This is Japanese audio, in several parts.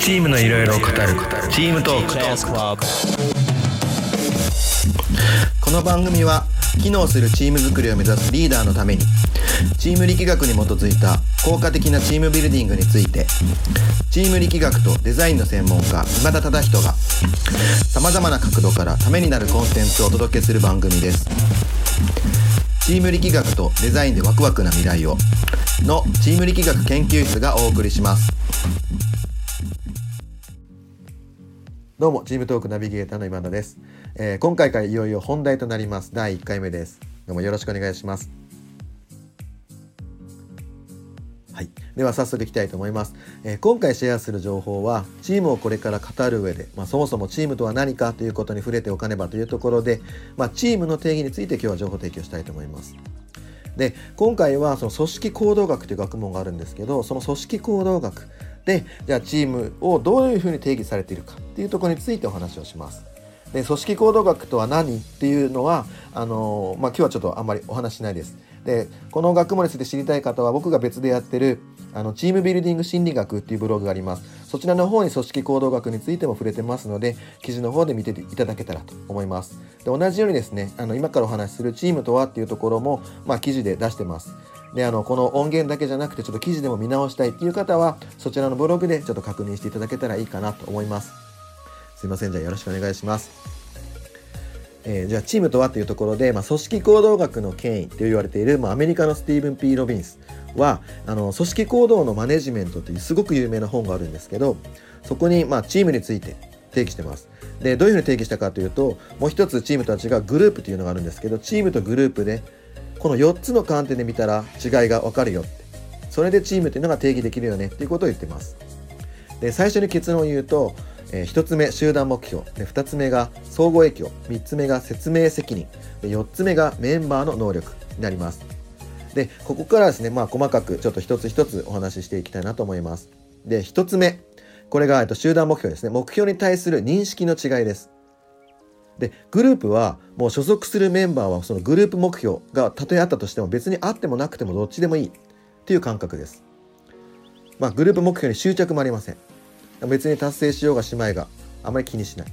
チームのいろいろを語る。チームトーク。この番組は機能するチーム作りを目指すリーダーのためにチーム力学に基づいた効果的なチームビルディングについてチーム力学とデザインの専門家今田忠人がさまざまな角度からためになるコンテンツをお届けする番組です。チーム力学とデザインでワクワクな未来をのチーム力学研究室がお送りします。どうもチームトークナビゲーターの今田です、えー今回からいよいよ本題となります。第1回目です。どうもよろしくお願いします。はい、では早速いきたいと思います、えー今回シェアする情報はチームをこれから語る上で、まあ、そもそもチームとは何かということに触れておかねばというところで、まあ、チームの定義について今日は情報提供したいと思います。で今回はその組織行動学という学問があるんですけどその組織行動学でじゃあチームをどういうふうに定義されているかっていうところについてお話をします。で組織行動学とは何っていうのはあのまあ、今日はちょっとあんまりお話しないです。でこの学問について知りたい方は僕が別でやってるあのチームビルディング心理学っていうブログがあります。そちらの方に組織行動学についても触れてますので記事の方で見ていただけたらと思います。で同じようにですねあの今からお話しするチームとはっていうところも、まあ、記事で出してます。であのこの音源だけじゃなくてちょっと記事でも見直したいっていう方はそちらのブログでちょっと確認していただけたらいいかなと思いますすいませんじゃあよろしくお願いしますえーじゃあチームとはというところで、まあ、組織行動学の権威と言われている、まあ、アメリカのスティーブン・ P・ ロビンスはあの組織行動のマネジメントというすごく有名な本があるんですけどそこに、まあ、チームについて定義してます。でどういうふうに定義したかというともう一つチームとは違うグループというのがあるんですけどチームとグループでこの4つの観点で見たら違いが分かるよって。それでチームというのが定義できるよねっていうことを言ってます。で最初に結論を言うと、え1つ目集団目標。で2つ目が相互影響3つ目が説明責任。4つ目がメンバーの能力。になります。でここからですねまあ細かくちょっと一つ一つお話ししていきたいなと思います。で1つ目。これが、えっと、集団目標ですね。目標に対する認識の違いです。でグループはもう所属するメンバーはそのグループ目標がたとえあったとしても別にあってもなくてもどっちでもいいっていう感覚です。まあグループ目標に執着もありません。別に達成しようがしまいがあまり気にしない。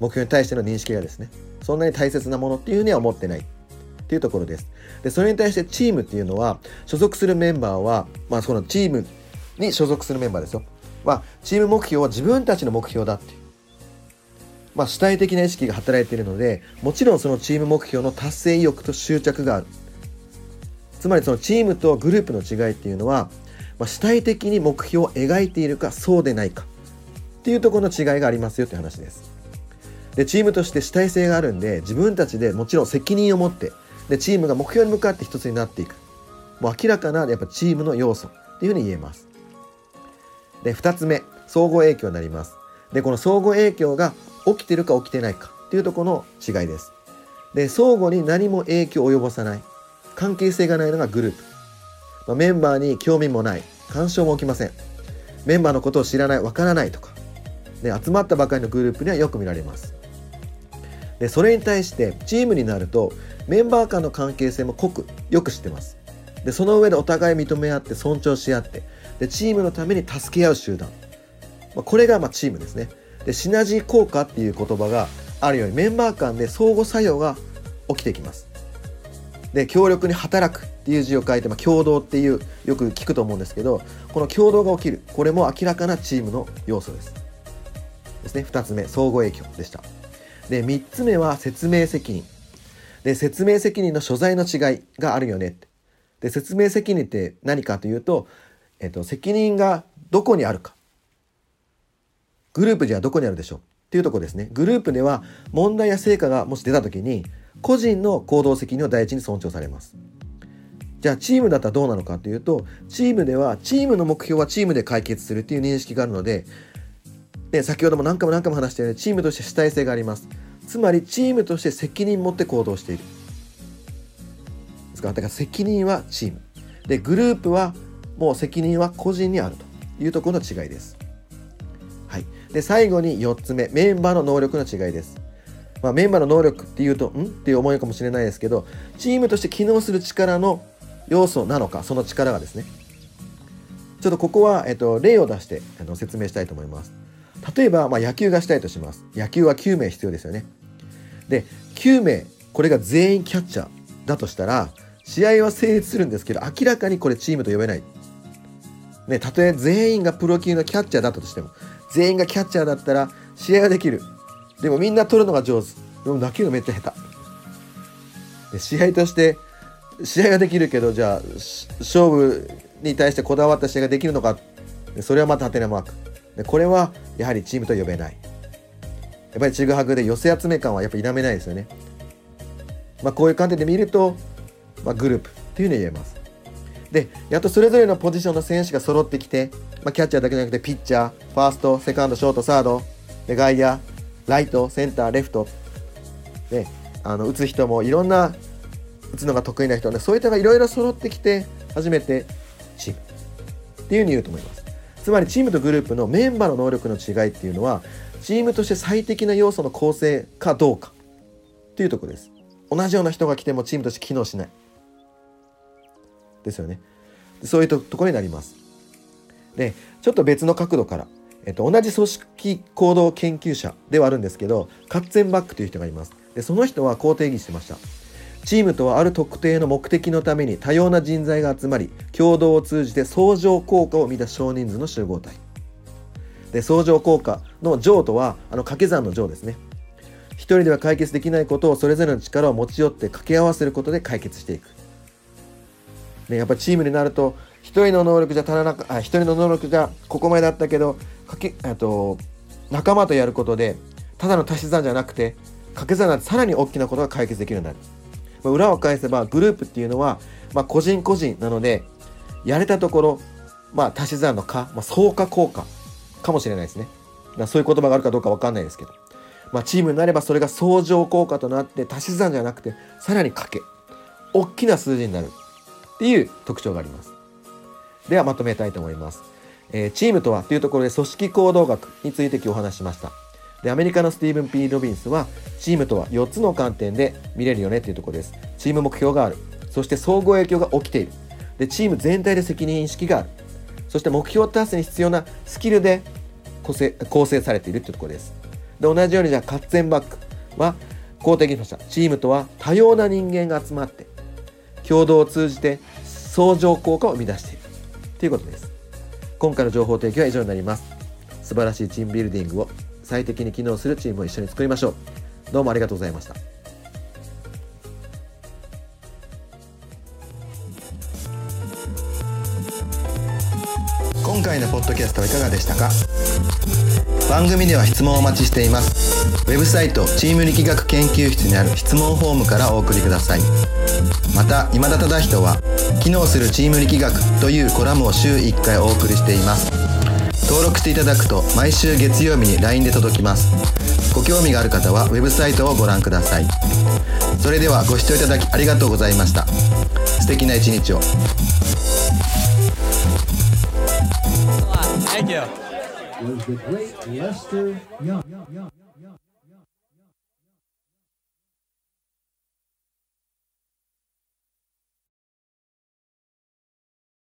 目標に対しての認識がですねそんなに大切なものっていうふうには思ってないっていうところです。でそれに対してチームっていうのは所属するメンバーはまあそのチームに所属するメンバーですよ。はチーム目標は自分たちの目標だっていう。まあ、主体的な意識が働いているのでもちろんそのチーム目標の達成意欲と執着があるつまりそのチームとグループの違いっていうのは、まあ、主体的に目標を描いているかそうでないか。っていうところの違いがありますよという話です。でチームとして主体性があるんで自分たちでもちろん責任を持ってでチームが目標に向かって一つになっていく。もう明らかなやっぱチームの要素っていうふうに言えます。で2つ目相互影響になります。でこの相互影響が起きてるか起きてないかっていうとこの違いです。で相互に何も影響を及ぼさない。関係性がないのがグループ、まあメンバーに興味もない。干渉も起きません。メンバーのことを知らない。わからないとか。で集まったばかりのグループにはよく見られます。でそれに対してチームになるとメンバー間の関係性も濃くよく知ってます。でその上でお互い認め合って尊重し合ってでチームのために助け合う集団、まあ、これがまチームですね。でシナジー効果っていう言葉があるようにメンバー間で相互作用が起きてきます。で協力に働く。ていう字を書いて、まあ、共同っていうよく聞くと思うんですけどこの共同が起きるこれも明らかなチームの要素です。ですね。2つ目相互影響でした。で3つ目は説明責任。で説明責任の所在の違いがあるよね。で説明責任って何かというと、えっと、責任がどこにあるか。グループではどこにあるでしょう。っていうとこですね。グループでは問題や成果がもし出た時に個人の行動責任を第一に尊重されます。じゃあチームだったらどうなのかというとチームではチームの目標はチームで解決するっていう認識があるのでで先ほども何回も何回も話したようにチームとして主体性があります。つまりチームとして責任を持って行動している。ですからだから責任はチームでグループはもう責任は個人にあるというところの違いです。はい、で最後に4つ目メンバーの能力の違いです。まあ、メンバーの能力っていうとん？っていう思いかもしれないですけどチームとして機能する力の要素なのかその力がですね。ちょっとここは、えっと、例を出してあの説明したいと思います。例えば、まあ、野球がしたいとします。野球は9名必要ですよね。で9名これが全員キャッチャーだとしたら試合は成立するんですけど明らかにこれチームと呼べない。ねたとえ全員がプロ級のキャッチャーだったとしても全員がキャッチャーだったら試合はできる。でもみんな取るのが上手。でも打球がめっちゃ下手。で試合として試合ができるけどじゃあ勝負に対してこだわった試合ができるのかそれはまたハテナマーク。でこれはやはりチームと呼べない。やっぱりちぐはぐで寄せ集め感はやっぱ否めないですよね。まあこういう観点で見ると、まあ、グループっていうふうに言えます。でやっとそれぞれのポジションの選手が揃ってきて、まあ、キャッチャーだけじゃなくてピッチャーファーストセカンドショートサードで外野ライトセンターレフト。であの打つ人もいろんな打つのが得意な人ねそういったがいろいろ揃ってきて初めてチーム。っていうふうに言うと思います。つまりチームとグループのメンバーの能力の違いっていうのはチームとして最適な要素の構成かどうか。っていうとこです。同じような人が来てもチームとして機能しない。ですよね。そういうところになります。でちょっと別の角度から。えっと、同じ組織行動研究者ではあるんですけどカッツェンバックという人がいます。でその人はこう定義してました。チームとはある特定の目的のために多様な人材が集まり共同を通じて相乗効果を生み出す少人数の集合体。で相乗効果の乗とはあの掛け算の乗ですね。一人では解決できないことをそれぞれの力を持ち寄って掛け合わせることで解決していく、ね、やっぱチームになると一人の能力じゃ足らなくあ一人の能力がここまでだったけどかけと仲間とやることでただの足し算じゃなくて掛け算なんてさらに大きなことが解決できるようになる、まあ、裏を返せばグループっていうのは、まあ、個人個人なのでやれたところ、まあ、足し算のか、まあ、相加効果かもしれないですね。そういう言葉があるかどうか分かんないですけど、まあ、チームになればそれが相乗効果となって足し算じゃなくてさらに掛け。大きな数字になる。っていう特徴があります。ではまとめたいと思います。えー、チームとはというところで組織行動学について今日お話しました。で、アメリカのスティーブン・ P・ ロビンスは、チームとは4つの観点で見れるよねというところです。チーム目標がある。そして相互影響が起きている。で、チーム全体で責任意識がある。そして目標達成に必要なスキルで構成構成されているというところです。で、同じようにじゃあ、カッツェンバックは、こう定義しました。チームとは多様な人間が集まって、共同を通じて相乗効果を生み出しているということです。今回の情報提供は以上になります素晴らしいチームビルディングを最適に機能するチームを一緒に作りましょう。どうもありがとうございました。今回のポッドキャストはいかがでしたか？番組では質問をお待ちしています。ウェブサイトチーム力学研究室にある質問フォームからお送りください。また今田忠人は機能するチーム力学というコラムを週1回お送りしています。登録していただくと毎週月曜日に LINE で届きます。ご興味がある方はウェブサイトをご覧ください。それではご視聴いただきありがとうございました。素敵な一日を。Thank you.